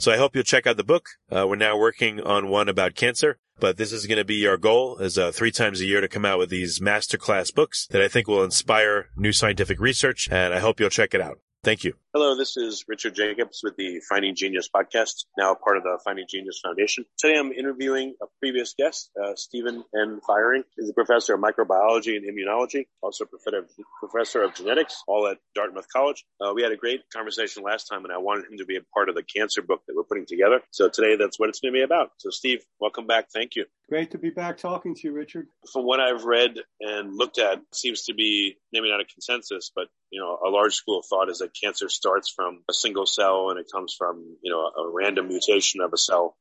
So I hope you'll check out the book. Uh, we're now working on one about cancer, but this is going to be our goal is uh, three times a year to come out with these masterclass books that I think will inspire new scientific research. And I hope you'll check it out. Thank you. Hello, this is Richard Jacobs with the Finding Genius podcast, now part of the Finding Genius Foundation. Today I'm interviewing a previous guest, uh, Steven N. Fiering. He's a professor of microbiology and immunology, also professor of, professor of genetics, all at Dartmouth College. Uh, we had a great conversation last time and I wanted him to be a part of the cancer book that we're putting together. So today that's what it's going to be about. So Steve, welcome back. Thank you. Great to be back talking to you, Richard. From what I've read and looked at, seems to be maybe not a consensus, but you know, a large school of thought is that cancer starts from a single cell and it comes from, you know, a random mutation of a cell.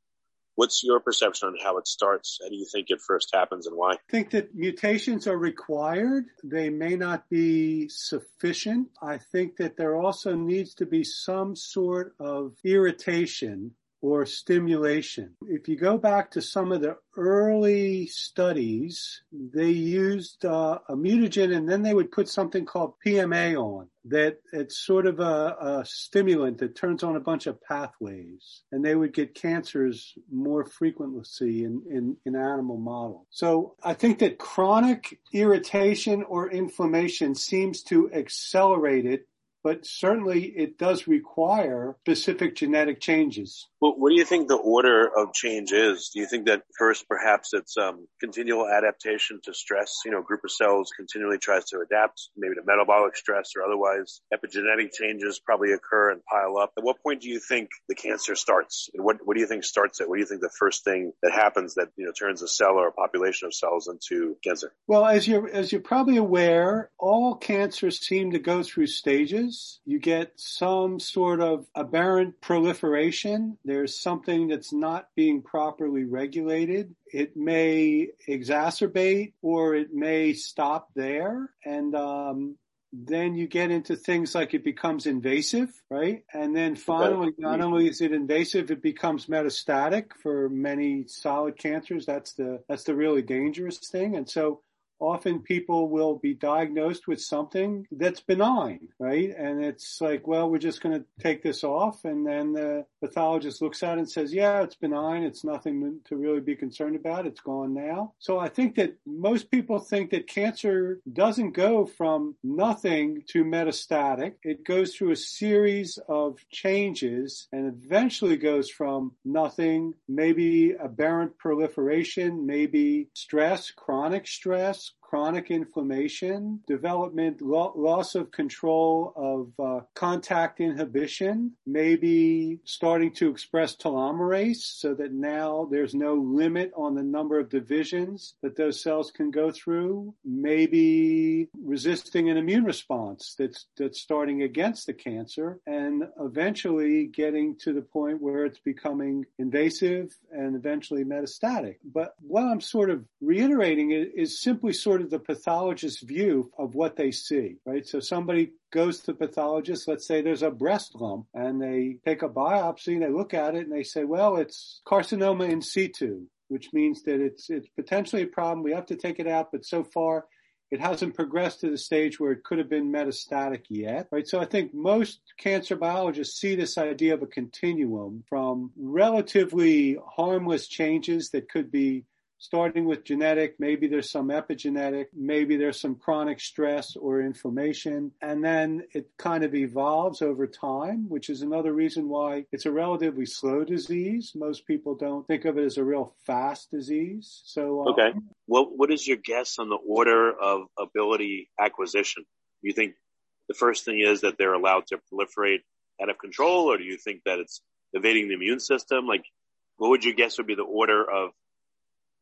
What's your perception on how it starts? How do you think it first happens and why? I think that mutations are required. They may not be sufficient. I think that there also needs to be some sort of irritation or stimulation. If you go back to some of the early studies, they used uh, a mutagen and then they would put something called PMA on that it's sort of a, a, stimulant that turns on a bunch of pathways and they would get cancers more frequently in, in, in animal models. So I think that chronic irritation or inflammation seems to accelerate it but certainly it does require specific genetic changes. What do you think the order of change is? Do you think that first perhaps it's um, continual adaptation to stress? You know, group of cells continually tries to adapt, maybe to metabolic stress or otherwise. Epigenetic changes probably occur and pile up. At what point do you think the cancer starts? And what, what do you think starts it? What do you think the first thing that happens that, you know, turns a cell or a population of cells into cancer? Well, as you're, as you're probably aware, all cancers seem to go through stages. You get some sort of aberrant proliferation there's something that's not being properly regulated. It may exacerbate or it may stop there. And, um, then you get into things like it becomes invasive, right? And then finally, not only is it invasive, it becomes metastatic for many solid cancers. That's the, that's the really dangerous thing. And so often people will be diagnosed with something that's benign, right? And it's like, well, we're just going to take this off. And then the pathologist looks at it and says, yeah, it's benign. It's nothing to really be concerned about. It's gone now. So I think that most people think that cancer doesn't go from nothing to metastatic. It goes through a series of changes and eventually goes from nothing, maybe aberrant proliferation, maybe stress, chronic stress, ask chronic inflammation, development, lo- loss of control of uh, contact inhibition, maybe starting to express telomerase so that now there's no limit on the number of divisions that those cells can go through, maybe resisting an immune response that's, that's starting against the cancer and eventually getting to the point where it's becoming invasive and eventually metastatic. But what I'm sort of reiterating is, simply sort of the pathologist's view of what they see, right? So somebody goes to the pathologist, let's say there's a breast lump and they take a biopsy, they look at it and they say, well, it's carcinoma in situ, which means that it's, it's potentially a problem. We have to take it out, but so far it hasn't progressed to the stage where it could have been metastatic yet, right? So I think most cancer biologists see this idea of a continuum from relatively harmless changes that could be starting with genetic, maybe there's some epigenetic, maybe there's some chronic stress or inflammation, and then it kind of evolves over time, which is another reason why it's a relatively slow disease. Most people don't think of it as a real fast disease. So, uh, okay. What, what is your guess on the order of ability acquisition? Do you think the first thing is that they're allowed to proliferate out of control, or do you think that it's evading the immune system? Like, what would you guess would be the order of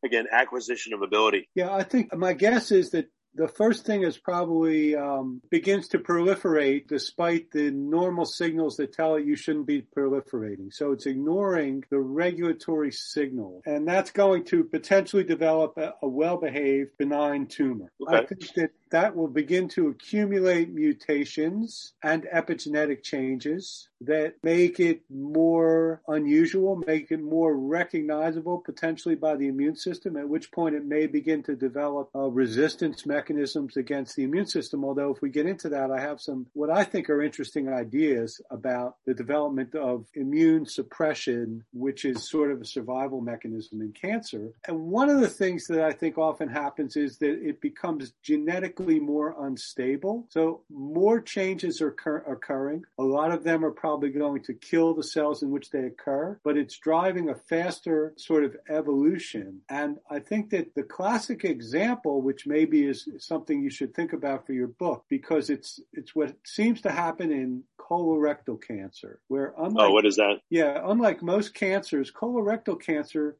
again, acquisition of ability. Yeah, I think my guess is that the first thing is probably um, begins to proliferate despite the normal signals that tell it you shouldn't be proliferating. So it's ignoring the regulatory signal, and that's going to potentially develop a, a well-behaved benign tumor. Okay. I think that that will begin to accumulate mutations and epigenetic changes that make it more unusual, make it more recognizable potentially by the immune system, at which point it may begin to develop uh, resistance mechanisms against the immune system. Although if we get into that, I have some what I think are interesting ideas about the development of immune suppression, which is sort of a survival mechanism in cancer. And one of the things that I think often happens is that it becomes genetic genetically more unstable. So more changes are occur- occurring. A lot of them are probably going to kill the cells in which they occur, but it's driving a faster sort of evolution. And I think that the classic example, which maybe is something you should think about for your book, because it's, it's what seems to happen in colorectal cancer, where unlike, oh, what is that? Yeah, unlike most cancers, colorectal cancer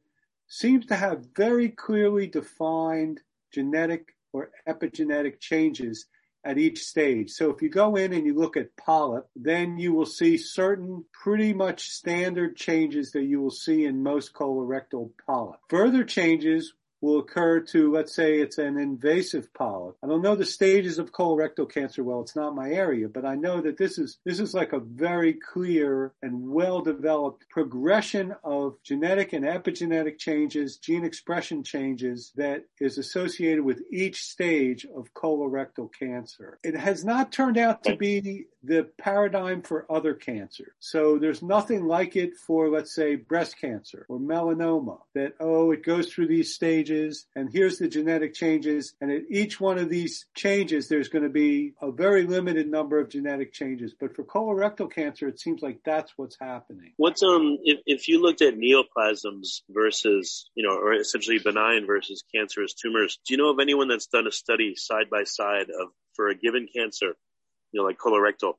seems to have very clearly defined genetic or epigenetic changes at each stage. So if you go in and you look at polyp, then you will see certain pretty much standard changes that you will see in most colorectal polyp. Further changes will occur to, let's say it's an invasive polyp. I don't know the stages of colorectal cancer well. It's not my area, but I know that this is, this is like a very clear and well developed progression of genetic and epigenetic changes, gene expression changes that is associated with each stage of colorectal cancer. It has not turned out to be the paradigm for other cancers. So there's nothing like it for, let's say, breast cancer or melanoma that, oh, it goes through these stages and here's the genetic changes. And at each one of these changes, there's going to be a very limited number of genetic changes. But for colorectal cancer, it seems like that's what's happening. What's, um, if, if you looked at neoplasms versus, you know, or essentially benign versus cancerous tumors, do you know of anyone that's done a study side by side of, for a given cancer, you know, like colorectal,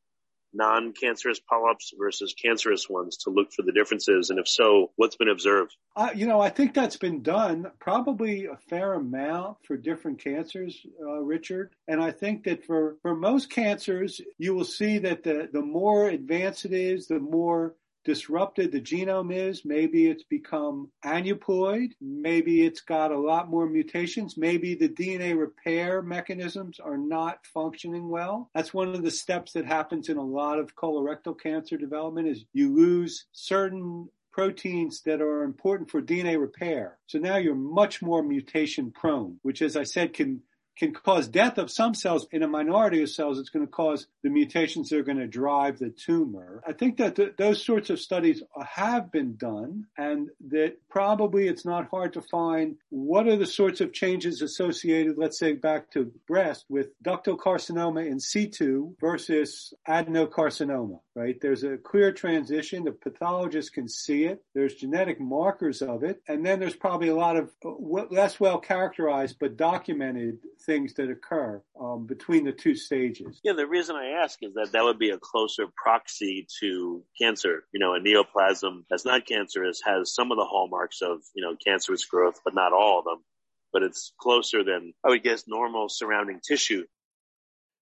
non-cancerous polyps versus cancerous ones to look for the differences? And if so, what's been observed? Uh, you know, I think that's been done probably a fair amount for different cancers, uh, Richard. And I think that for, for most cancers, you will see that the, the more advanced it is, the more disrupted the genome is. Maybe it's become aneuploid. Maybe it's got a lot more mutations. Maybe the DNA repair mechanisms are not functioning well. That's one of the steps that happens in a lot of colorectal cancer development is you lose certain proteins that are important for DNA repair. So now you're much more mutation prone, which as I said can can cause death of some cells. In a minority of cells, it's going to cause the mutations that are going to drive the tumor. I think that th- those sorts of studies have been done and that probably it's not hard to find what are the sorts of changes associated, let's say back to breast with ductal carcinoma in situ versus adenocarcinoma, right? There's a clear transition. The pathologist can see it. There's genetic markers of it. And then there's probably a lot of uh, less well characterized but documented things that occur um, between the two stages. Yeah, the reason I ask is that that would be a closer proxy to cancer. You know, a neoplasm that's not cancerous has some of the hallmarks of, you know, cancerous growth, but not all of them. But it's closer than, I would guess, normal surrounding tissue.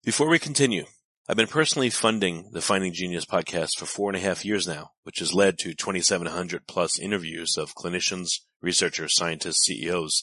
Before we continue, I've been personally funding the Finding Genius podcast for four and a half years now, which has led to 2,700 plus interviews of clinicians, researchers, scientists, CEOs,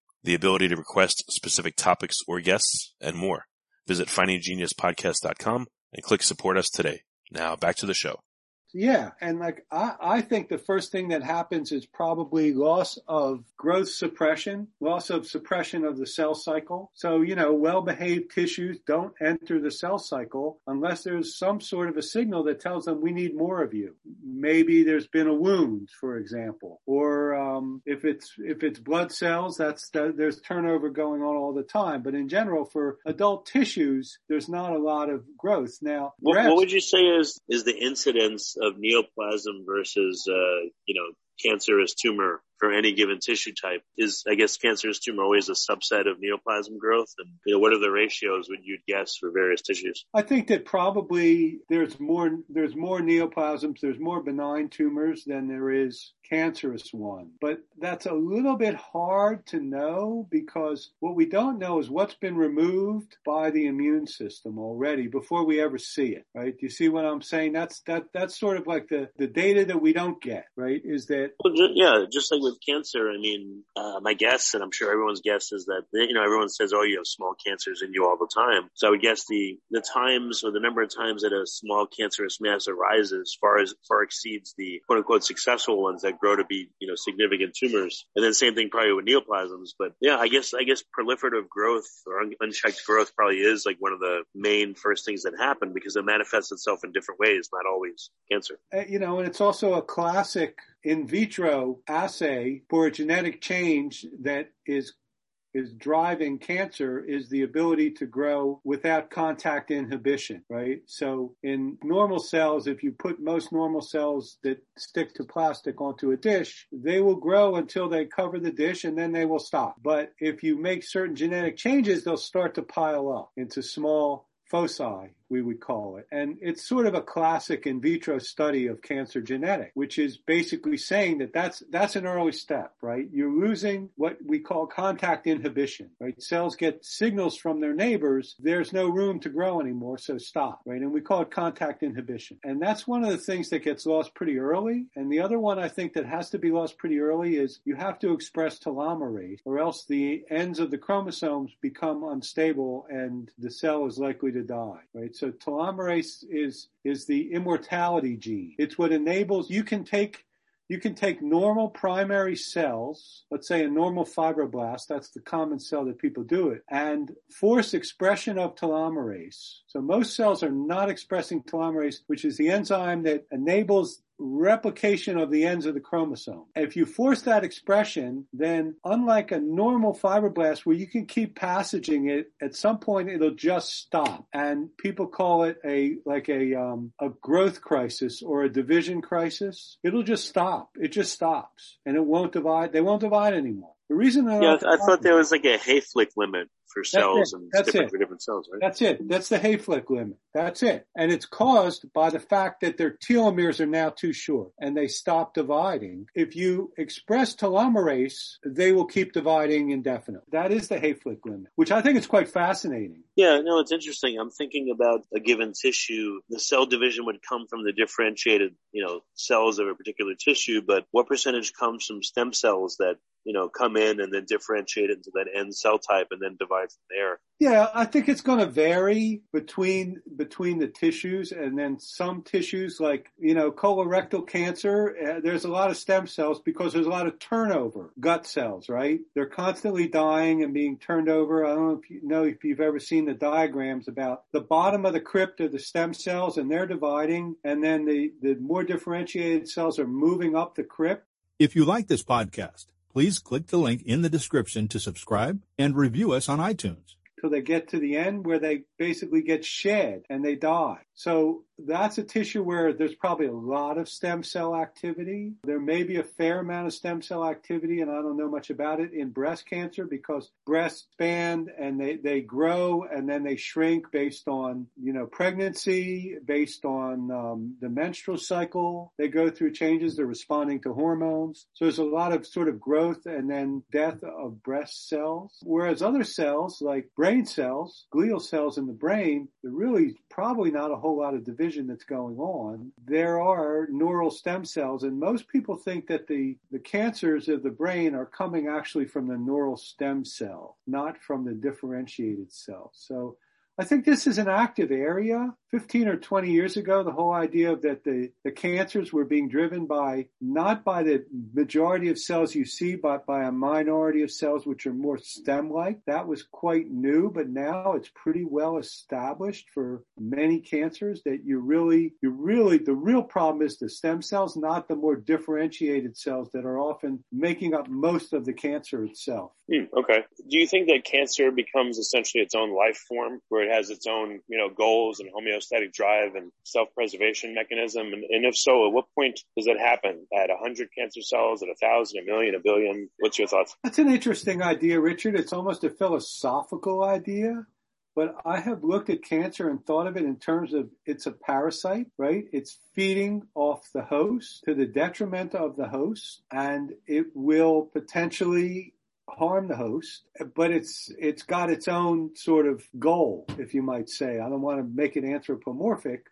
the ability to request specific topics or guests, and more. Visit findinggeniuspodcast.com and click support us today. Now back to the show. Yeah, and like I, I think the first thing that happens is probably loss of growth suppression, loss of suppression of the cell cycle. So, you know, well-behaved tissues don't enter the cell cycle unless there's some sort of a signal that tells them we need more of you. Maybe there's been a wound, for example, or um, if it's if it's blood cells, that's that, there's turnover going on all the time. But in general, for adult tissues, there's not a lot of growth. Now, what, what would you say is is the incidence of neoplasm versus, uh, you know, cancerous tumor for any given tissue type. Is, I guess, cancerous tumor always a subset of neoplasm growth? And, you know, what are the ratios would you guess for various tissues? I think that probably there's more, there's more neoplasms, there's more benign tumors than there is cancerous one. But that's a little bit hard to know because what we don't know is what's been removed by the immune system already before we ever see it, right? Do you see what I'm saying? That's, that, that's sort of like the, the data that we don't get, right? Is that. Well, yeah, just like with cancer, I mean, uh, my guess, and I'm sure everyone's guess is that, you know, everyone says, oh, you have small cancers in you all the time. So I would guess the, the times or the number of times that a small cancerous mass arises far as far exceeds the quote unquote successful ones that grow to be, you know, significant tumors. And then same thing probably with neoplasms. But yeah, I guess, I guess proliferative growth or un- unchecked growth probably is like one of the main first things that happen because it manifests itself in different ways, not always cancer. Uh, you know, and it's also a classic in vitro assay for a genetic change that is is driving cancer is the ability to grow without contact inhibition, right? So in normal cells, if you put most normal cells that stick to plastic onto a dish, they will grow until they cover the dish and then they will stop. But if you make certain genetic changes, they'll start to pile up into small foci we would call it. And it's sort of a classic in vitro study of cancer genetic, which is basically saying that that's, that's an early step, right? You're losing what we call contact inhibition, right? Cells get signals from their neighbors. There's no room to grow anymore. So stop, right? And we call it contact inhibition. And that's one of the things that gets lost pretty early. And the other one I think that has to be lost pretty early is you have to express telomerase or else the ends of the chromosomes become unstable and the cell is likely to die, right? So telomerase is is the immortality gene. It's what enables you can take you can take normal primary cells, let's say a normal fibroblast, that's the common cell that people do it, and force expression of telomerase. So most cells are not expressing telomerase, which is the enzyme that enables replication of the ends of the chromosome. If you force that expression, then unlike a normal fibroblast where you can keep passaging it, at some point it'll just stop. And people call it a, like a, um, a growth crisis or a division crisis. It'll just stop. It just stops and it won't divide. They won't divide anymore. The reason yeah, I thought there was like a Hayflick limit for cells and it's different it. for different cells, right? That's it. That's the Hayflick limit. That's it. And it's caused by the fact that their telomeres are now too short and they stop dividing. If you express telomerase, they will keep dividing indefinitely. That is the Hayflick limit, which I think is quite fascinating. Yeah, no, it's interesting. I'm thinking about a given tissue. The cell division would come from the differentiated, you know, cells of a particular tissue, but what percentage comes from stem cells that, you know, come in and then differentiate into that end cell type and then divide metabolites in there. Yeah, I think it's going to vary between between the tissues, and then some tissues like you know colorectal cancer. Uh, there's a lot of stem cells because there's a lot of turnover, gut cells, right? They're constantly dying and being turned over. I don't know if you know if you've ever seen the diagrams about the bottom of the crypt of the stem cells, and they're dividing, and then the the more differentiated cells are moving up the crypt. If you like this podcast, please click the link in the description to subscribe and review us on iTunes till they get to the end where they basically get shed and they die. So that's a tissue where there's probably a lot of stem cell activity. There may be a fair amount of stem cell activity, and I don't know much about it in breast cancer because breasts expand and they, they grow and then they shrink based on, you know, pregnancy, based on um, the menstrual cycle. They go through changes. They're responding to hormones. So there's a lot of sort of growth and then death of breast cells. Whereas other cells like brain cells, glial cells in the brain, they're really probably not a whole lot of division that's going on. There are neural stem cells, and most people think that the, the cancers of the brain are coming actually from the neural stem cell, not from the differentiated cell. So I think this is an active area. 15 or 20 years ago, the whole idea of that the, the cancers were being driven by, not by the majority of cells you see, but by a minority of cells which are more stem-like. That was quite new, but now it's pretty well established for many cancers that you really, you really, the real problem is the stem cells, not the more differentiated cells that are often making up most of the cancer itself. Hmm, okay. Do you think that cancer becomes essentially its own life form where it has its own, you know, goals and homeostatic drive and self-preservation mechanism? And, and if so, at what point does it happen? At a hundred cancer cells, at a thousand, a million, a billion? What's your thoughts? That's an interesting idea, Richard. It's almost a philosophical idea. But I have looked at cancer and thought of it in terms of it's a parasite, right? It's feeding off the host to the detriment of the host and it will potentially harm the host, but it's it's got its own sort of goal, if you might say. I don't want to make it anthropomorphic,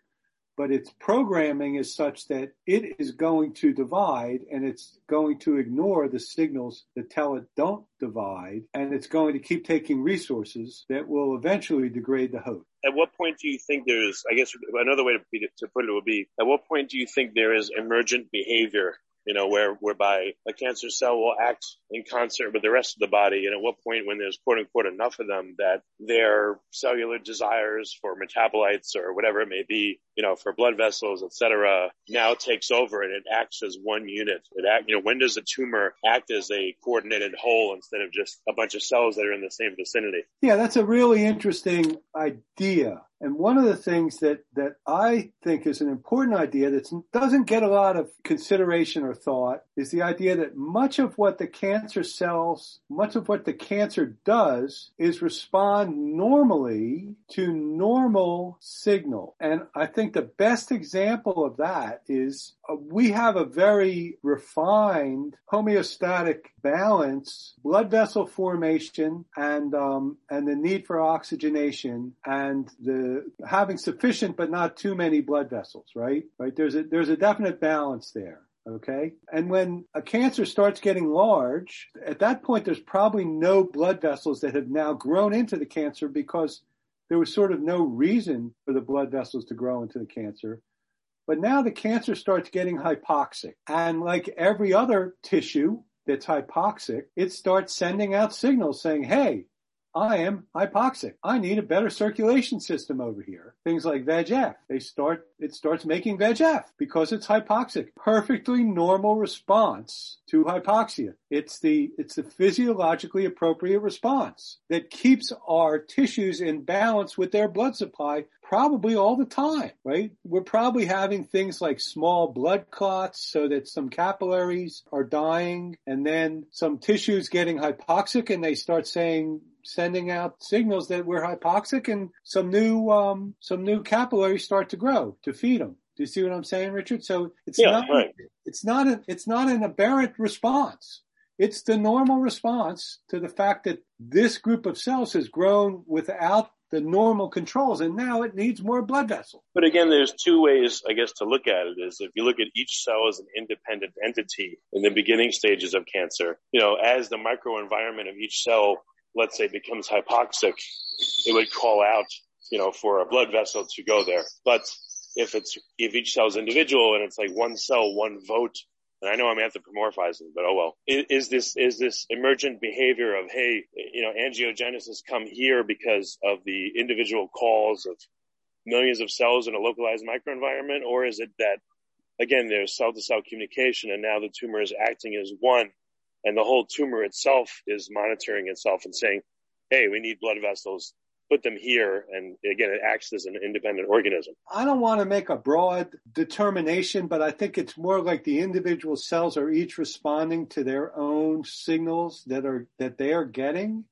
but its programming is such that it is going to divide and it's going to ignore the signals that tell it don't divide, and it's going to keep taking resources that will eventually degrade the host. At what point do you think there's, I guess another way to, to put it would be, at what point do you think there is emergent behavior you know, where, whereby a cancer cell will act in concert with the rest of the body. And at what point when there's quote unquote enough of them that their cellular desires for metabolites or whatever it may be, you know, for blood vessels, et cetera, now takes over and it acts as one unit. It act, you know, when does a tumor act as a coordinated whole instead of just a bunch of cells that are in the same vicinity? Yeah, that's a really interesting idea. And one of the things that, that I think is an important idea that doesn't get a lot of consideration or thought is the idea that much of what the cancer cells, much of what the cancer does is respond normally to normal signal. And I think the best example of that is uh, we have a very refined homeostatic balance, blood vessel formation and, um, and the need for oxygenation and the having sufficient but not too many blood vessels, right? Right. There's a there's a definite balance there. Okay. And when a cancer starts getting large, at that point there's probably no blood vessels that have now grown into the cancer because there was sort of no reason for the blood vessels to grow into the cancer. But now the cancer starts getting hypoxic. And like every other tissue that's hypoxic, it starts sending out signals saying, hey, I am hypoxic. I need a better circulation system over here. Things like VEGF. They start, it starts making VEGF because it's hypoxic. Perfectly normal response to hypoxia. It's the, it's the physiologically appropriate response that keeps our tissues in balance with their blood supply probably all the time, right? We're probably having things like small blood clots so that some capillaries are dying and then some tissues getting hypoxic and they start saying, sending out signals that we're hypoxic and some new, um, some new capillaries start to grow to feed them. Do you see what I'm saying, Richard? So it's yeah, not, right. it's not, a, it's not an aberrant response. It's the normal response to the fact that this group of cells has grown without the normal controls and now it needs more blood vessels. But again, there's two ways, I guess, to look at it is if you look at each cell as an independent entity in the beginning stages of cancer, you know, as the microenvironment of each cell let's say, becomes hypoxic, it would call out, you know, for a blood vessel to go there. But if it's, if each cell is individual and it's like one cell, one vote, and I know I'm anthropomorphizing, but oh well. Is, is, this is this emergent behavior of hey, you know, angiogenesis come here because of the individual calls of millions of cells in a localized microenvironment, or is it that again there's cell to cell communication and now the tumor is acting as one, and the whole tumor itself is monitoring itself and saying, hey, we need blood vessels put them here. And again it acts as an independent organism. I don't want to make a broad determination but i think it's more like the individual cells are each responding to their own signals that are that they are getting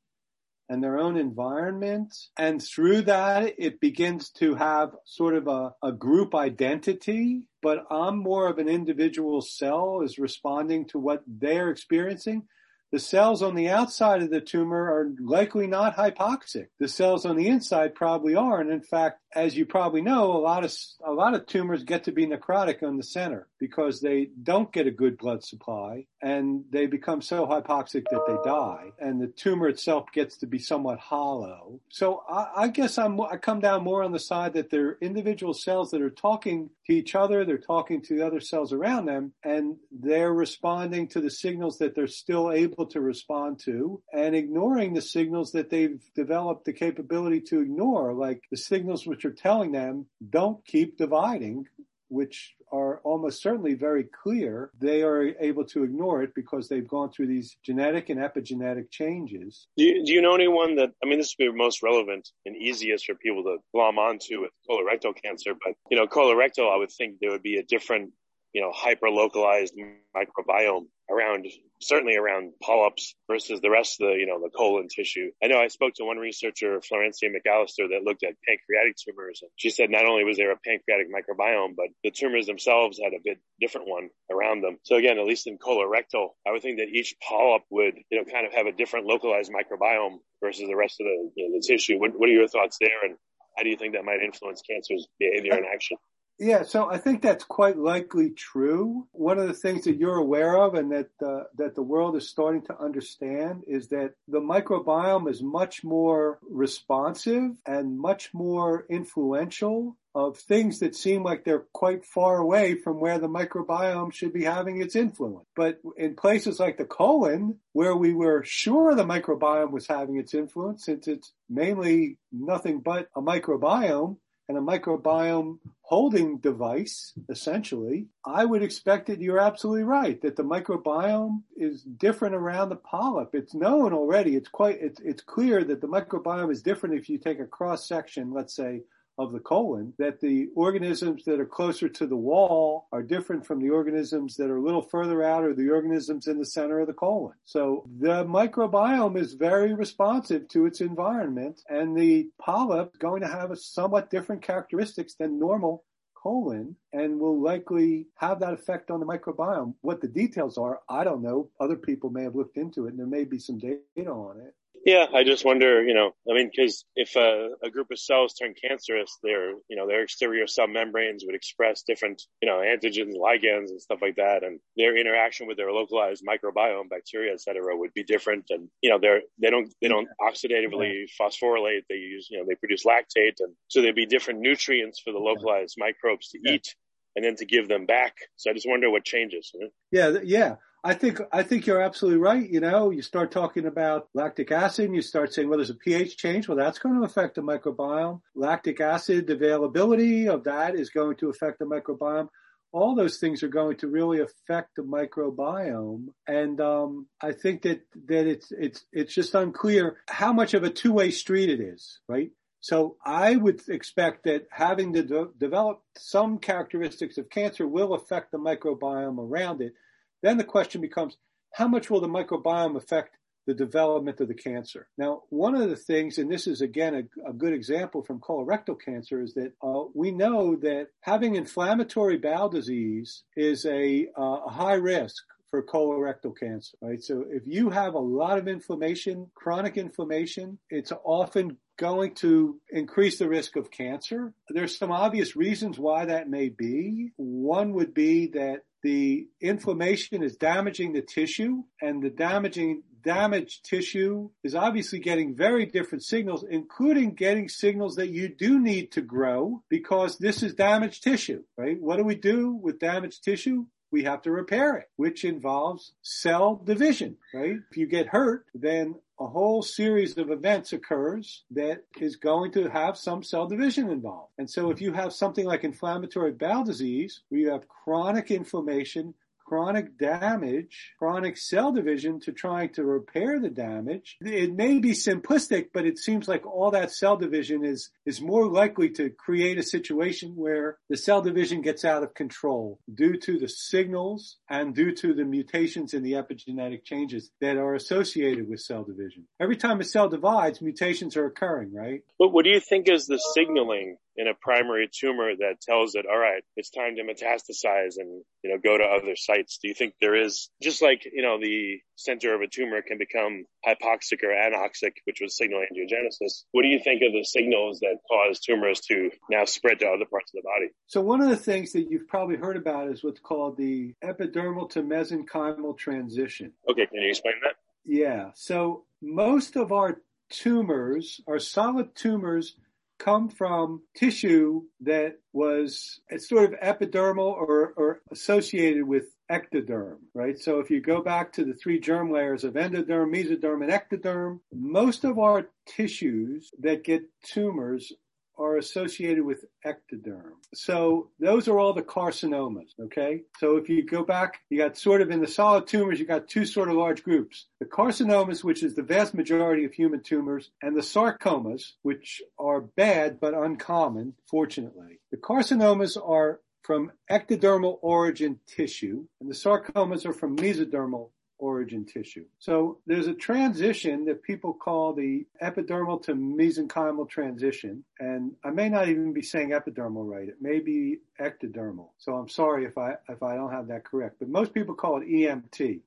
and their own environment. And through that it begins to have sort of a, a group identity. But i'm more of an individual cell is responding to what they're experiencing the cells on the outside of the tumor are likely not hypoxic. The cells on the inside probably are. And in fact, as you probably know, a lot of, a lot of tumors get to be necrotic on the center because they don't get a good blood supply and they become so hypoxic that they die and the tumor itself gets to be somewhat hollow. So I, I guess I'm, I come down more on the side that they're individual cells that are talking to each other. They're talking to the other cells around them and they're responding to the signals that they're still able to respond to and ignoring the signals that they've developed the capability to ignore, like the signals which are telling them don't keep dividing, which are almost certainly very clear, they are able to ignore it because they've gone through these genetic and epigenetic changes. Do you, do you know anyone that, I mean, this would be most relevant and easiest for people to glom onto with colorectal cancer, but, you know, colorectal, I would think there would be a different you know, hyper localized microbiome around, certainly around polyps versus the rest of the, you know, the colon tissue. I know I spoke to one researcher, Florencia McAllister, that looked at pancreatic tumors. And she said not only was there a pancreatic microbiome, but the tumors themselves had a bit different one around them. So again, at least in colorectal, I would think that each polyp would, you know, kind of have a different localized microbiome versus the rest of the, you know, the tissue. What, what are your thoughts there? And how do you think that might influence cancer's behavior and action? Yeah, so I think that's quite likely true. One of the things that you're aware of and that uh, that the world is starting to understand is that the microbiome is much more responsive and much more influential of things that seem like they're quite far away from where the microbiome should be having its influence. But in places like the colon, where we were sure the microbiome was having its influence, since it's mainly nothing but a microbiome, and a microbiome holding device, essentially, I would expect that you're absolutely right, that the microbiome is different around the polyp. It's known already. It's quite, it's, it's clear that the microbiome is different if you take a cross section, let's say, of the colon, that the organisms that are closer to the wall are different from the organisms that are a little further out or the organisms in the center of the colon. So the microbiome is very responsive to its environment and the polyp is going to have a somewhat different characteristics than normal colon and will likely have that effect on the microbiome. What the details are, I don't know. Other people may have looked into it and there may be some data on it. Yeah, I just wonder, you know, I mean, because if a, a, group of cells turn cancerous, their, you know, their exterior cell membranes would express different, you know, antigens, ligands, and stuff like that, and their interaction with their localized microbiome, bacteria, et cetera, would be different. And you know, they're they don't they don't oxidatively phosphorylate. They use, you know, they produce lactate, and so there'd be different nutrients for the localized microbes to eat and then to give them back. So I just wonder what changes. You know? Yeah, yeah. I think I think you're absolutely right. You know, you start talking about lactic acid, and you start saying, well, there's a pH change. Well, that's going to affect the microbiome. Lactic acid availability of that is going to affect the microbiome. All those things are going to really affect the microbiome, and um, I think that that it's it's it's just unclear how much of a two way street it is, right? So I would expect that having to de- develop some characteristics of cancer will affect the microbiome around it then the question becomes, how much will the microbiome affect the development of the cancer? Now, one of the things, and this is again a, a good example from colorectal cancer, is that uh, we know that having inflammatory bowel disease is a, uh, a high risk for colorectal cancer, right? So if you have a lot of inflammation, chronic inflammation, it's often going to increase the risk of cancer. There's some obvious reasons why that may be. One would be that the inflammation is damaging the tissue and the damaging damaged tissue is obviously getting very different signals, including getting signals that you do need to grow because this is damaged tissue, right? What do we do with damaged tissue? we have to repair it, which involves cell division, right? If you get hurt, then a whole series of events occurs that is going to have some cell division involved. And so if hmm. you have something like inflammatory bowel disease, where you have chronic inflammation chronic damage, chronic cell division to trying to repair the damage. It may be simplistic, but it seems like all that cell division is, is more likely to create a situation where the cell division gets out of control due to the signals and due to the mutations in the epigenetic changes that are associated with cell division. Every time a cell divides, mutations are occurring, right? But what do you think is the signaling in a primary tumor that tells it, all right, it's time to metastasize and, you know, go to other sites? Do you think there is, just like, you know, the center of a tumor can become hypoxic or anoxic, which would signal angiogenesis. What do you think of the signals that cause tumors to now spread to other parts of the body? So one of the things that you've probably heard about is what's called the epidermal to mesenchymal transition. Okay, can you explain that? Yeah. So most of our tumors, our solid tumors, come from tissue that was it's sort of epidermal or, or associated with ectoderm, right? So if you go back to the three germ layers of endoderm, mesoderm, and ectoderm, most of our tissues that get tumors are associated with ectoderm. So those are all the carcinomas, okay? So if you go back, you got sort of in the solid tumors, you got two sort of large groups. The carcinomas, which is the vast majority of human tumors, and the sarcomas, which are bad but uncommon, fortunately. The carcinomas are from ectodermal origin tissue, and the sarcomas are from mesodermal origin tissue. So there's a transition that people call the epidermal to mesenchymal transition. And I may not even be saying epidermal right. It may be ectodermal. So I'm sorry if I, if I don't have that correct, but most people call it EMT.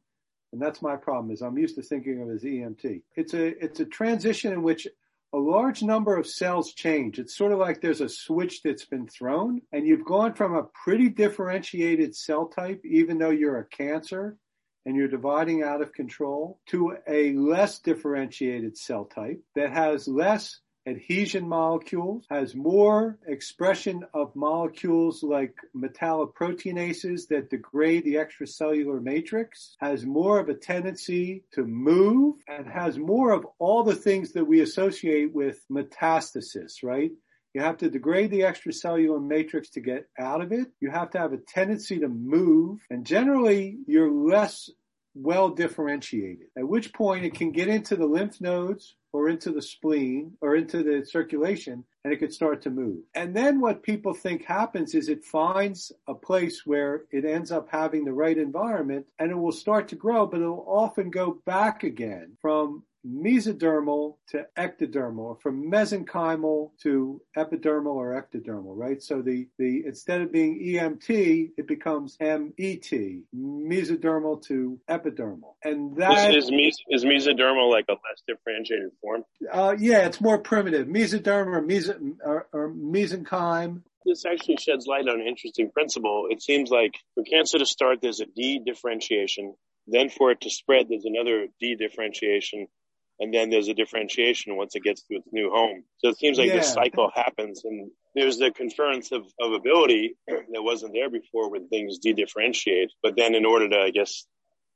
And that's my problem is I'm used to thinking of it as EMT. It's a, it's a transition in which a large number of cells change. It's sort of like there's a switch that's been thrown and you've gone from a pretty differentiated cell type, even though you're a cancer, and you're dividing out of control to a less differentiated cell type that has less adhesion molecules, has more expression of molecules like metalloproteinases that degrade the extracellular matrix, has more of a tendency to move, and has more of all the things that we associate with metastasis, right? You have to degrade the extracellular matrix to get out of it. You have to have a tendency to move and generally you're less well differentiated, at which point it can get into the lymph nodes or into the spleen or into the circulation and it could start to move. And then what people think happens is it finds a place where it ends up having the right environment and it will start to grow, but it'll often go back again from mesodermal to ectodermal, or from mesenchymal to epidermal or ectodermal, right? So the, the, instead of being EMT, it becomes MET, mesodermal to epidermal. And that is, is, is mesodermal like a less differentiated form? Uh, yeah, it's more primitive. Mesoderm or, meso, or, or mesenchyme this actually sheds light on an interesting principle. It seems like for cancer to start, there's a D differentiation. Then for it to spread, there's another D differentiation and then there's a differentiation once it gets to its new home. So it seems like yeah. this cycle happens and there's the conference of, of ability that wasn't there before when things de-differentiate. But then in order to, I guess,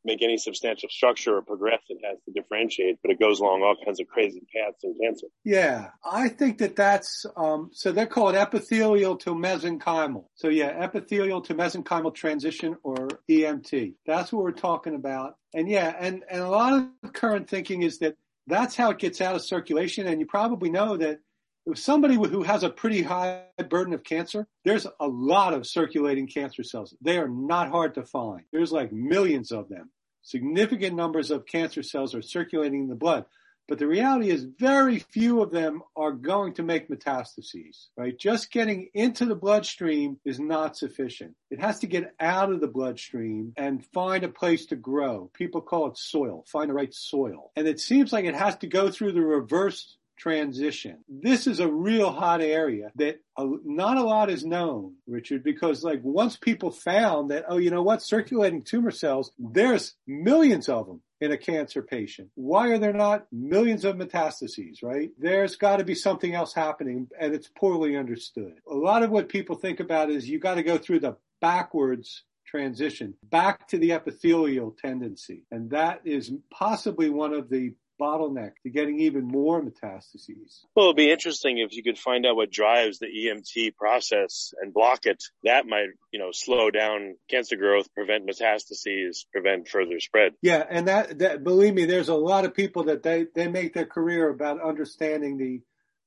make any substantial structure or progress, it has to differentiate, but it goes along all kinds of crazy paths in cancer. Yeah, I think that that's, um, so they're called epithelial to mesenchymal. So yeah, epithelial to mesenchymal transition or EMT. That's what we're talking about. And yeah, and, and a lot of current thinking is that that's how it gets out of circulation. And you probably know that if somebody who has a pretty high burden of cancer, there's a lot of circulating cancer cells. They are not hard to find. There's like millions of them. Significant numbers of cancer cells are circulating in the blood. But the reality is very few of them are going to make metastases, right? Just getting into the bloodstream is not sufficient. It has to get out of the bloodstream and find a place to grow. People call it soil, find the right soil. And it seems like it has to go through the reverse transition. This is a real hot area that not a lot is known, Richard, because like once people found that, oh, you know what, circulating tumor cells, there's millions of them in a cancer patient. Why are there not millions of metastases, right? There's got to be something else happening and it's poorly understood. A lot of what people think about is you got to go through the backwards transition back to the epithelial tendency. And that is possibly one of the bottleneck to getting even more metastases. Well, it'd be interesting if you could find out what drives the EMT process and block it. That might, you know, slow down cancer growth, prevent metastases, prevent further spread. Yeah, and that, that believe me, there's a lot of people that they, they make their career about understanding the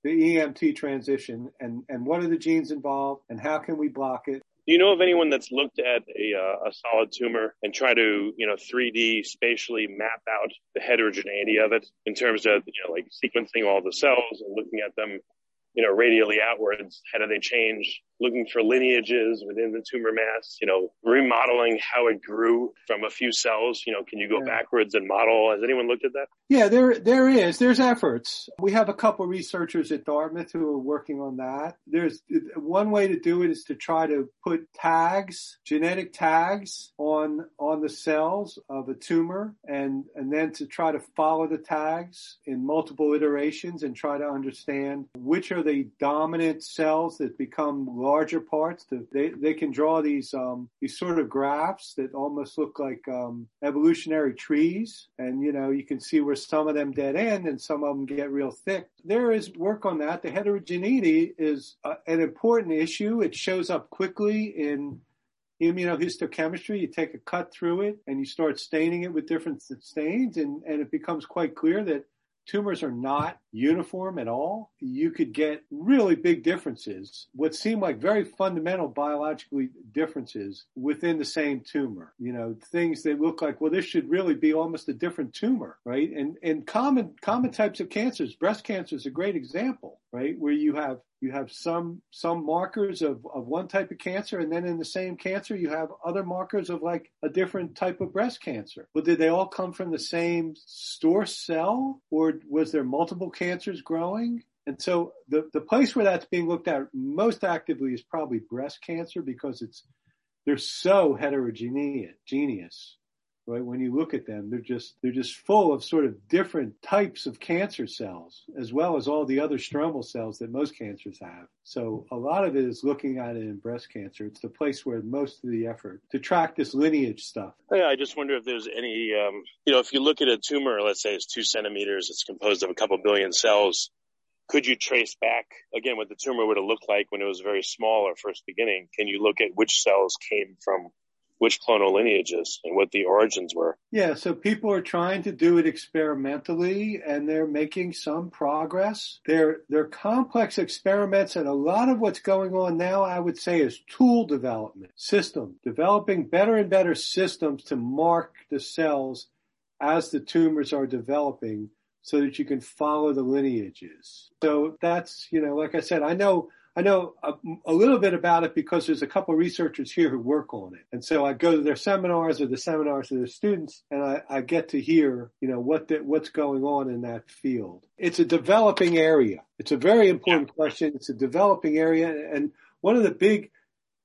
the EMT transition and, and what are the genes involved and how can we block it do you know of anyone that's looked at a, uh, a solid tumor and try to, you know, 3D spatially map out the heterogeneity of it in terms of, you know, like sequencing all the cells and looking at them, you know, radially outwards? How do they change? looking for lineages within the tumor mass, you know, remodeling how it grew from a few cells. You know, can you go yeah. backwards and model? Has anyone looked at that? Yeah, there, there is. There's efforts. We have a couple researchers at Dartmouth who are working on that. There's one way to do it is to try to put tags, genetic tags on, on the cells of a tumor and, and then to try to follow the tags in multiple iterations and try to understand which are the dominant cells that become larger parts. To, they they can draw these um, these sort of graphs that almost look like um, evolutionary trees, and you know you can see where some of them dead end and some of them get real thick. There is work on that. The heterogeneity is uh, an important issue. It shows up quickly in immunohistochemistry. You take a cut through it and you start staining it with different stains, and, and it becomes quite clear that tumors are not uniform at all, you could get really big differences, what seem like very fundamental biologically differences within the same tumor. You know, things that look like, well, this should really be almost a different tumor, right? And, and common, common types of cancers, breast cancer is a great example, right? Where you have you have some some markers of, of one type of cancer and then in the same cancer you have other markers of like a different type of breast cancer but did they all come from the same store cell or was there multiple cancers growing. And so the, the place where that's being looked at most actively is probably breast cancer because it's they're so heterogeneous right? When you look at them, they're just, they're just full of sort of different types of cancer cells, as well as all the other stromal cells that most cancers have. So a lot of it is looking at it in breast cancer. It's the place where most of the effort to track this lineage stuff. Yeah, I just wonder if there's any, um, you know, if you look at a tumor, let's say it's two centimeters, it's composed of a couple billion cells. Could you trace back again what the tumor would have looked like when it was very small or first beginning? Can you look at which cells came from which clonal lineages and what the origins were. Yeah, so people are trying to do it experimentally and they're making some progress. They're they're complex experiments and a lot of what's going on now I would say is tool development, system, developing better and better systems to mark the cells as the tumors are developing so that you can follow the lineages. So that's, you know, like I said, I know I know a, a, little bit about it because there's a couple of researchers here who work on it. And so I go to their seminars or the seminars of their students and I, I get to hear, you know, what the, what's going on in that field. It's a developing area. It's a very important question. It's a developing area. And one of the big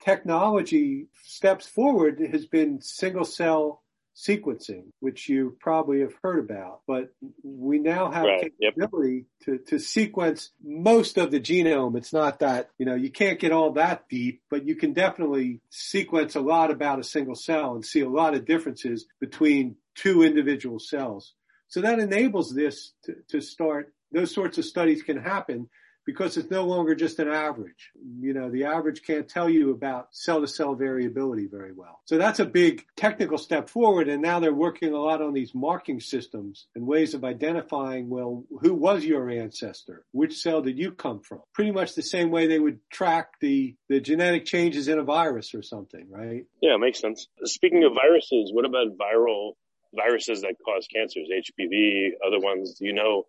technology steps forward has been single cell sequencing, which you probably have heard about. But we now have right. capability yep. to, to sequence most of the genome. It's not that, you know, you can't get all that deep, but you can definitely sequence a lot about a single cell and see a lot of differences between two individual cells. So that enables this to, to start, those sorts of studies can happen because it's no longer just an average. You know, the average can't tell you about cell to cell variability very well. So that's a big technical step forward. And now they're working a lot on these marking systems and ways of identifying, well, who was your ancestor? Which cell did you come from? Pretty much the same way they would track the, the genetic changes in a virus or something, right? Yeah, makes sense. Speaking of viruses, what about viral viruses that cause cancers, HPV, other ones? Do you know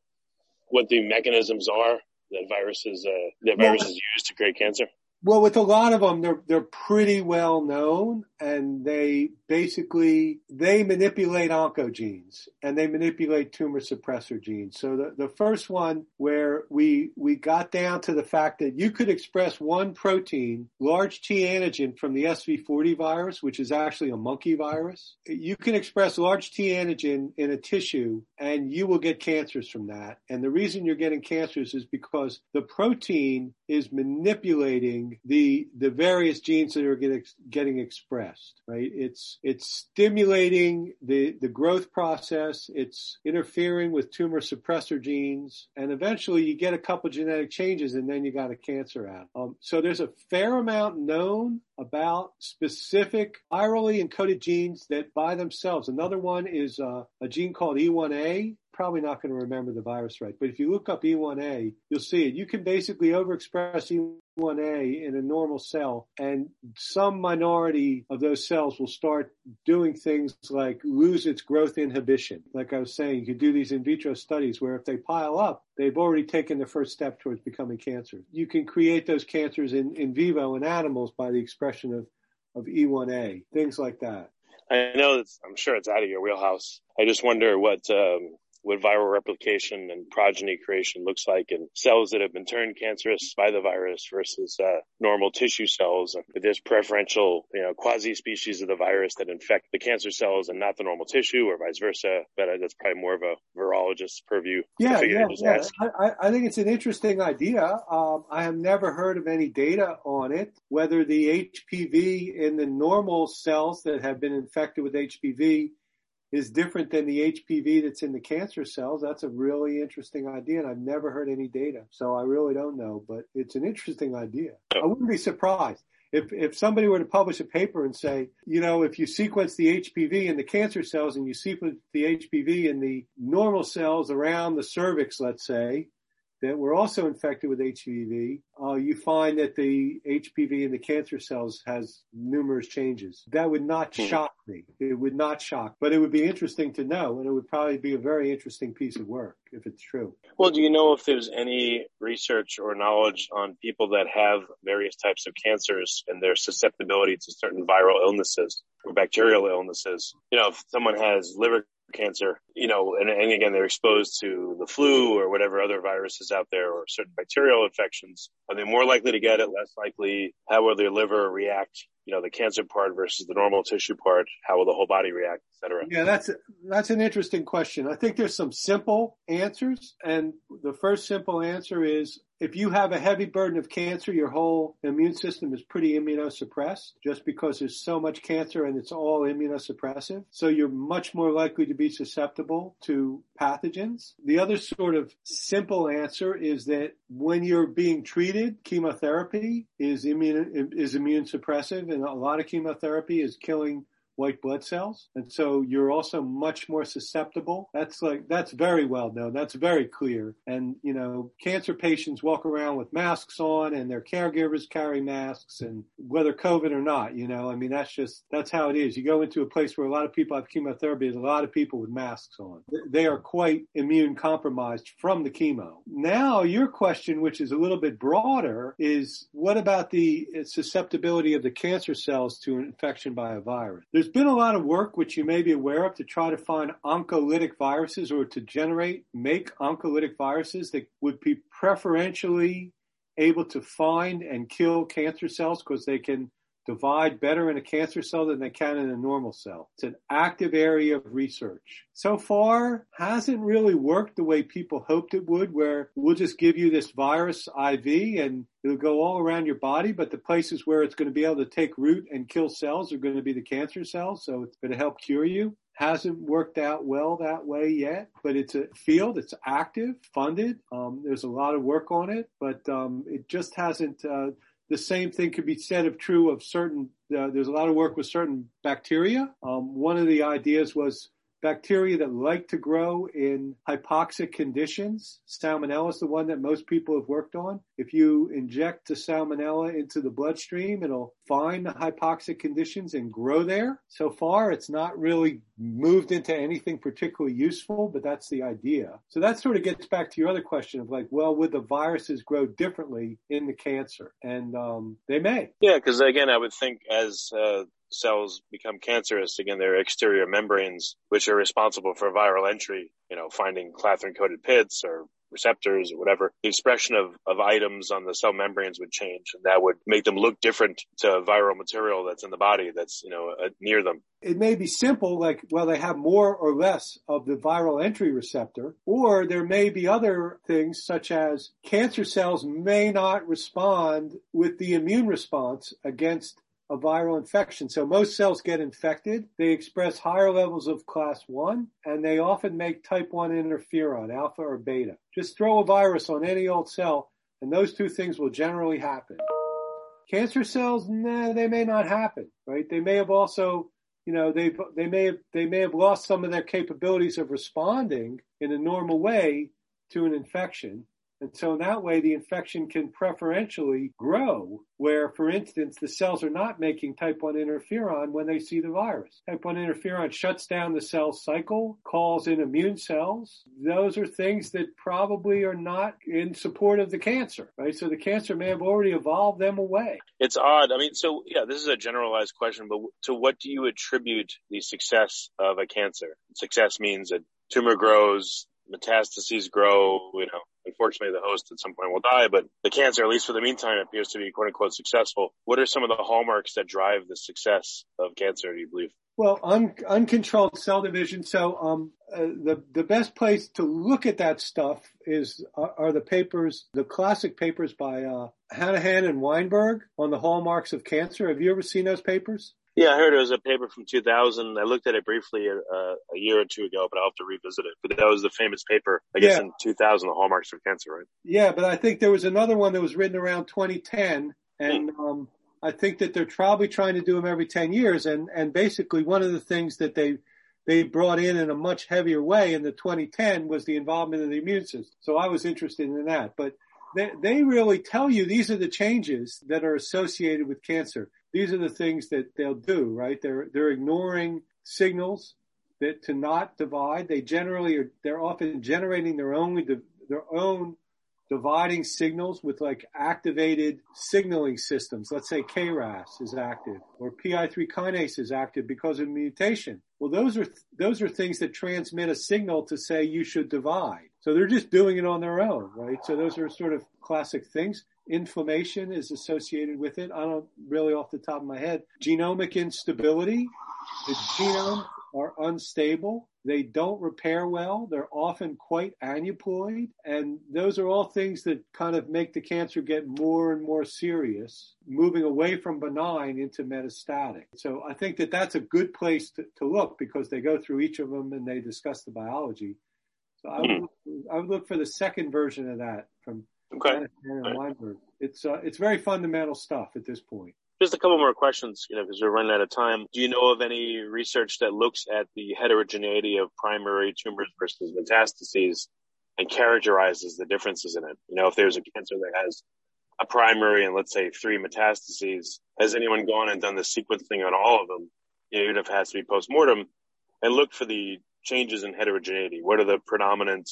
what the mechanisms are that viruses uh, that viruses well, use to create cancer? Well, with a lot of them, they're they're pretty well known, and they basically they manipulate oncogenes and they manipulate tumor suppressor genes. So the, the first one where we we got down to the fact that you could express one protein, large T antigen from the SV40 virus, which is actually a monkey virus. You can express large T antigen in a tissue, and you will get cancers from that. And the reason you're getting cancers is because the protein is manipulating the the various genes that are getting getting expressed. Right? It's it's stimulating the the growth process. It's interfering with tumor suppressor genes, and eventually you get a couple genetic changes, and then you got a cancer out. Um, so there's a fair amount known about specific virally encoded genes that by themselves. Another one is uh, a gene called E1A. Probably not going to remember the virus right, but if you look up E1A, you'll see it. You can basically overexpress E1A in a normal cell, and some minority of those cells will start doing things like lose its growth inhibition. Like I was saying, you can do these in vitro studies where if they pile up, they've already taken the first step towards becoming cancer. You can create those cancers in, in vivo in animals by the expression of, of E1A, things like that. I know it's, I'm sure it's out of your wheelhouse. I just wonder what, um, what viral replication and progeny creation looks like in cells that have been turned cancerous by the virus versus uh, normal tissue cells. And there's preferential, you know, quasi species of the virus that infect the cancer cells and not the normal tissue, or vice versa. But uh, that's probably more of a virologist's purview. Yeah, yeah, yeah. I, I, think it's an interesting idea. Um, I have never heard of any data on it. Whether the HPV in the normal cells that have been infected with HPV is different than the HPV that's in the cancer cells. That's a really interesting idea, and I've never heard any data, so I really don't know. But it's an interesting idea. I wouldn't be surprised if if somebody were to publish a paper and say, you know, if you sequence the HPV in the cancer cells and you sequence the HPV in the normal cells around the cervix, let's say, that were also infected with HPV, uh, you find that the HPV in the cancer cells has numerous changes. That would not hmm. shock me. It would not shock, but it would be interesting to know, and it would probably be a very interesting piece of work if it's true. Well, do you know if there's any research or knowledge on people that have various types of cancers and their susceptibility to certain viral illnesses or bacterial illnesses? You know, if someone has liver cancer, you know, and, and, again, they're exposed to the flu or whatever other viruses out there or certain bacterial infections. Are they more likely to get it, less likely? How will their liver react? You know, the cancer part versus the normal tissue part. How will the whole body react, et cetera? Yeah, that's, that's an interesting question. I think there's some simple answers. And the first simple answer is if you have a heavy burden of cancer, your whole immune system is pretty immunosuppressed just because there's so much cancer and it's all immunosuppressive. So you're much more likely to be susceptible to pathogens. The other sort of simple answer is that when you're being treated, chemotherapy is immune, is immune suppressive and a lot of chemotherapy is killing white blood cells. And so you're also much more susceptible. That's like, that's very well known. That's very clear. And, you know, cancer patients walk around with masks on and their caregivers carry masks and whether COVID or not, you know, I mean, that's just, that's how it is. You go into a place where a lot of people have chemotherapy, there's a lot of people with masks on. They are quite immune compromised from the chemo. Now your question, which is a little bit broader, is what about the susceptibility of the cancer cells to an infection by a virus? There's there's been a lot of work, which you may be aware of, to try to find oncolytic viruses or to generate, make oncolytic viruses that would be preferentially able to find and kill cancer cells because they can divide better in a cancer cell than they can in a normal cell. It's an active area of research. So far, hasn't really worked the way people hoped it would, where we'll just give you this virus IV and it'll go all around your body, but the places where it's going to be able to take root and kill cells are going to be the cancer cells, so it's going to help cure you hasn't worked out well that way yet, but it's a field. It's active, funded. Um, there's a lot of work on it, but um, it just hasn't. Uh, the same thing could be said of true of certain. Uh, there's a lot of work with certain bacteria. Um, one of the ideas was bacteria that like to grow in hypoxic conditions. Salmonella is the one that most people have worked on. If you inject the salmonella into the bloodstream, it'll find the hypoxic conditions and grow there. So far, it's not really moved into anything particularly useful, but that's the idea. So that sort of gets back to your other question of like, well, would the viruses grow differently in the cancer? And um, they may. Yeah, because again, I would think as uh, cells become cancerous, again, their exterior membranes, which are responsible for viral entry, you know, finding clathrin coated pits or receptors or whatever, the expression of, of items on the cell membranes would change and that would make them look different to viral material that's in the body that's, you know, uh, near them. It may be simple, like, well, they have more or less of the viral entry receptor, or there may be other things such as cancer cells may not respond with the immune response against a viral infection. So most cells get infected. They express higher levels of class one and they often make type one interferon, alpha or beta. Just throw a virus on any old cell and those two things will generally happen. Cancer cells, nah, they may not happen, right? They may have also, you know, they they may have they may have lost some of their capabilities of responding in a normal way to an infection, and so in that way, the infection can preferentially grow where, for instance, the cells are not making type 1 interferon when they see the virus. Type 1 interferon shuts down the cell cycle, calls in immune cells. Those are things that probably are not in support of the cancer, right? So the cancer may have already evolved them away. It's odd. I mean, so yeah, this is a generalized question, but to what do you attribute the success of a cancer? Success means a tumor grows, metastases grow, you know, unfortunately the host at some point will die, but the cancer, at least for the meantime, appears to be quote unquote successful. What are some of the hallmarks that drive the success of cancer, do you believe? Well, un- uncontrolled cell division. So, um, uh, the the best place to look at that stuff is uh, are the papers, the classic papers by uh, Hanahan and Weinberg on the hallmarks of cancer. Have you ever seen those papers? Yeah, I heard it was a paper from 2000. I looked at it briefly uh, a year or two ago, but I'll have to revisit it. But that was the famous paper, I guess, yeah. in 2000, the hallmarks of cancer, right? Yeah, but I think there was another one that was written around 2010, and hmm. um, I think that they're probably trying to do them every 10 years. And and basically, one of the things that they they brought in in a much heavier way in the 2010 was the involvement of the immune system. So I was interested in that, but they, they really tell you these are the changes that are associated with cancer these are the things that they'll do, right? They're they're ignoring signals that to not divide. They generally are they're often generating their own their own dividing signals with like activated signaling systems. Let's say KRAS is active or PI3 kinase is active because of mutation. Well, those are those are things that transmit a signal to say you should divide. So they're just doing it on their own, right? So those are sort of classic things inflammation is associated with it. I don't really off the top of my head. Genomic instability. The genomes are unstable. They don't repair well. They're often quite aneuploid. And those are all things that kind of make the cancer get more and more serious, moving away from benign into metastatic. So I think that that's a good place to, to look because they go through each of them and they discuss the biology. So I would, hmm. I would look for the second version of that from Okay. Weinberg. It's uh, it's very fundamental stuff at this point. Just a couple more questions, you know, because we're running out of time. Do you know of any research that looks at the heterogeneity of primary tumors versus metastases and characterizes the differences in it? You know, if there's a cancer that has a primary and let's say three metastases, has anyone gone and done the sequencing on all of them, even if it has to be post-mortem, and look for the changes in heterogeneity? What are the predominant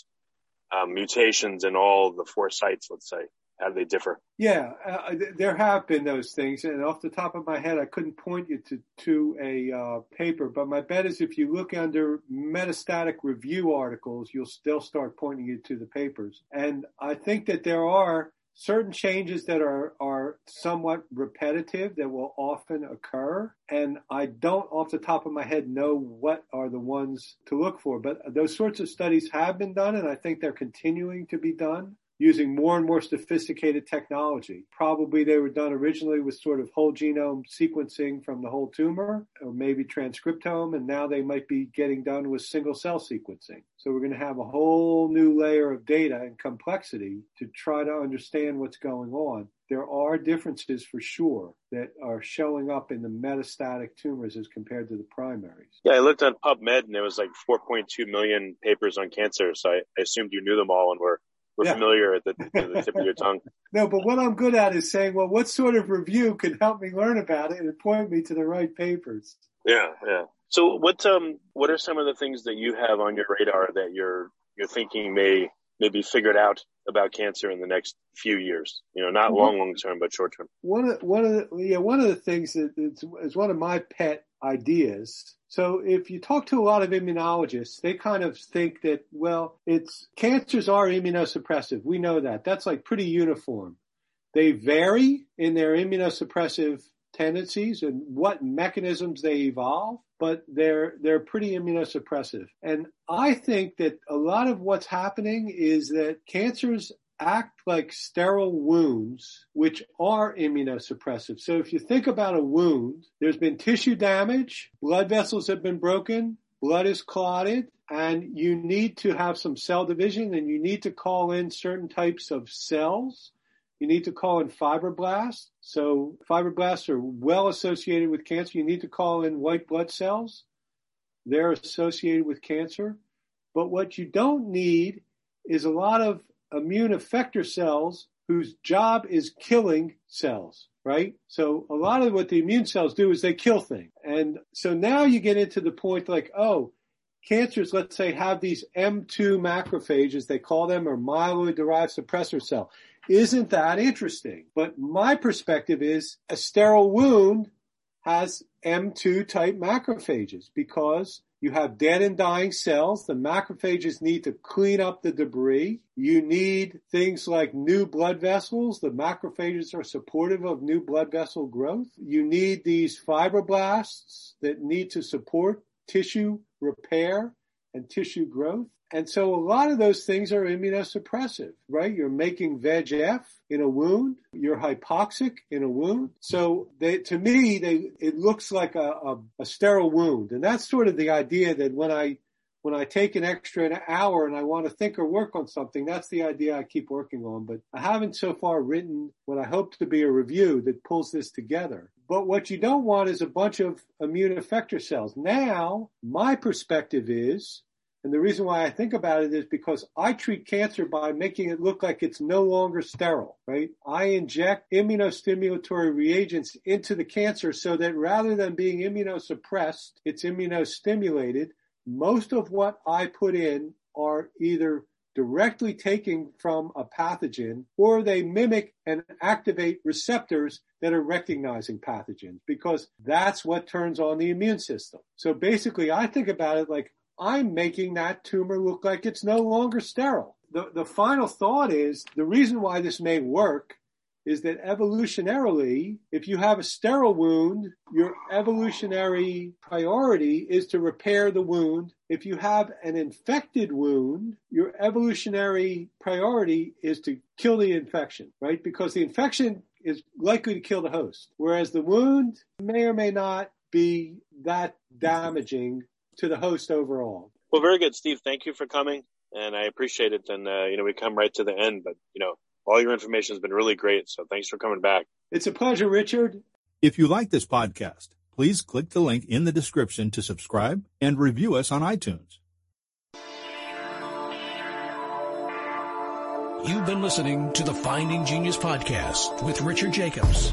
um, mutations in all the four sites, let's say? How do they differ? Yeah, uh, there have been those things, and off the top of my head, I couldn't point you to to a uh, paper. But my bet is, if you look under metastatic review articles, you'll still start pointing you to the papers. And I think that there are certain changes that are, are somewhat repetitive that will often occur. And I don't off the top of my head know what are the ones to look for, but those sorts of studies have been done and I think they're continuing to be done. Using more and more sophisticated technology. Probably they were done originally with sort of whole genome sequencing from the whole tumor or maybe transcriptome, and now they might be getting done with single cell sequencing. So we're going to have a whole new layer of data and complexity to try to understand what's going on. There are differences for sure that are showing up in the metastatic tumors as compared to the primaries. Yeah, I looked on PubMed and there was like 4.2 million papers on cancer. So I, I assumed you knew them all and were we're yeah. familiar at the, the, tip of your tongue. No, but what I'm good at is saying, well, what sort of review can help me learn about it and point me to the right papers? Yeah, yeah. So what um what are some of the things that you have on your radar that you're you're thinking may may be figured out about cancer in the next few years? You know, not long long term, but short term. One of one of the yeah one of the things that is one of my pet ideas. So if you talk to a lot of immunologists, they kind of think that well, it's cancers are immunosuppressive. We know that. That's like pretty uniform. They vary in their immunosuppressive tendencies and what mechanisms they evolve, but they're they're pretty immunosuppressive. And I think that a lot of what's happening is that cancers act like sterile wounds, which are immunosuppressive. So if you think about a wound, there's been tissue damage, blood vessels have been broken, blood is clotted, and you need to have some cell division and you need to call in certain types of cells you need to call in fibroblasts. So fibroblasts are well associated with cancer. You need to call in white blood cells. They're associated with cancer. But what you don't need is a lot of immune effector cells whose job is killing cells, right? So a lot of what the immune cells do is they kill things. And so now you get into the point like, oh, cancers, let's say, have these M2 macrophages, they call them, or myeloid derived suppressor cell. Isn't that interesting? But my perspective is a sterile wound has M2 type macrophages because you have dead and dying cells. The macrophages need to clean up the debris. You need things like new blood vessels. The macrophages are supportive of new blood vessel growth. You need these fibroblasts that need to support tissue repair and tissue growth. And so a lot of those things are immunosuppressive, right? You're making VEGF in a wound. You're hypoxic in a wound. So they, to me, they, it looks like a, a, a sterile wound. And that's sort of the idea that when I, when I take an extra an hour and I want to think or work on something, that's the idea I keep working on. But I haven't so far written what I hope to be a review that pulls this together. But what you don't want is a bunch of immune effector cells. Now, my perspective is and the reason why I think about it is because I treat cancer by making it look like it's no longer sterile, right? I inject immunostimulatory reagents into the cancer so that rather than being immunosuppressed, it's immunostimulated. Most of what I put in are either directly taken from a pathogen or they mimic and activate receptors that are recognizing pathogens because that's what turns on the immune system. So basically I think about it like I'm making that tumor look like it's no longer sterile. The, the final thought is the reason why this may work is that evolutionarily, if you have a sterile wound, your evolutionary priority is to repair the wound. If you have an infected wound, your evolutionary priority is to kill the infection, right? Because the infection is likely to kill the host, whereas the wound may or may not be that damaging to the host overall. Well, very good, Steve. Thank you for coming, and I appreciate it. And uh, you know, we come right to the end, but you know, all your information has been really great. So thanks for coming back. It's a pleasure, Richard. If you like this podcast, please click the link in the description to subscribe and review us on iTunes. You've been listening to the Finding Genius podcast with Richard Jacobs.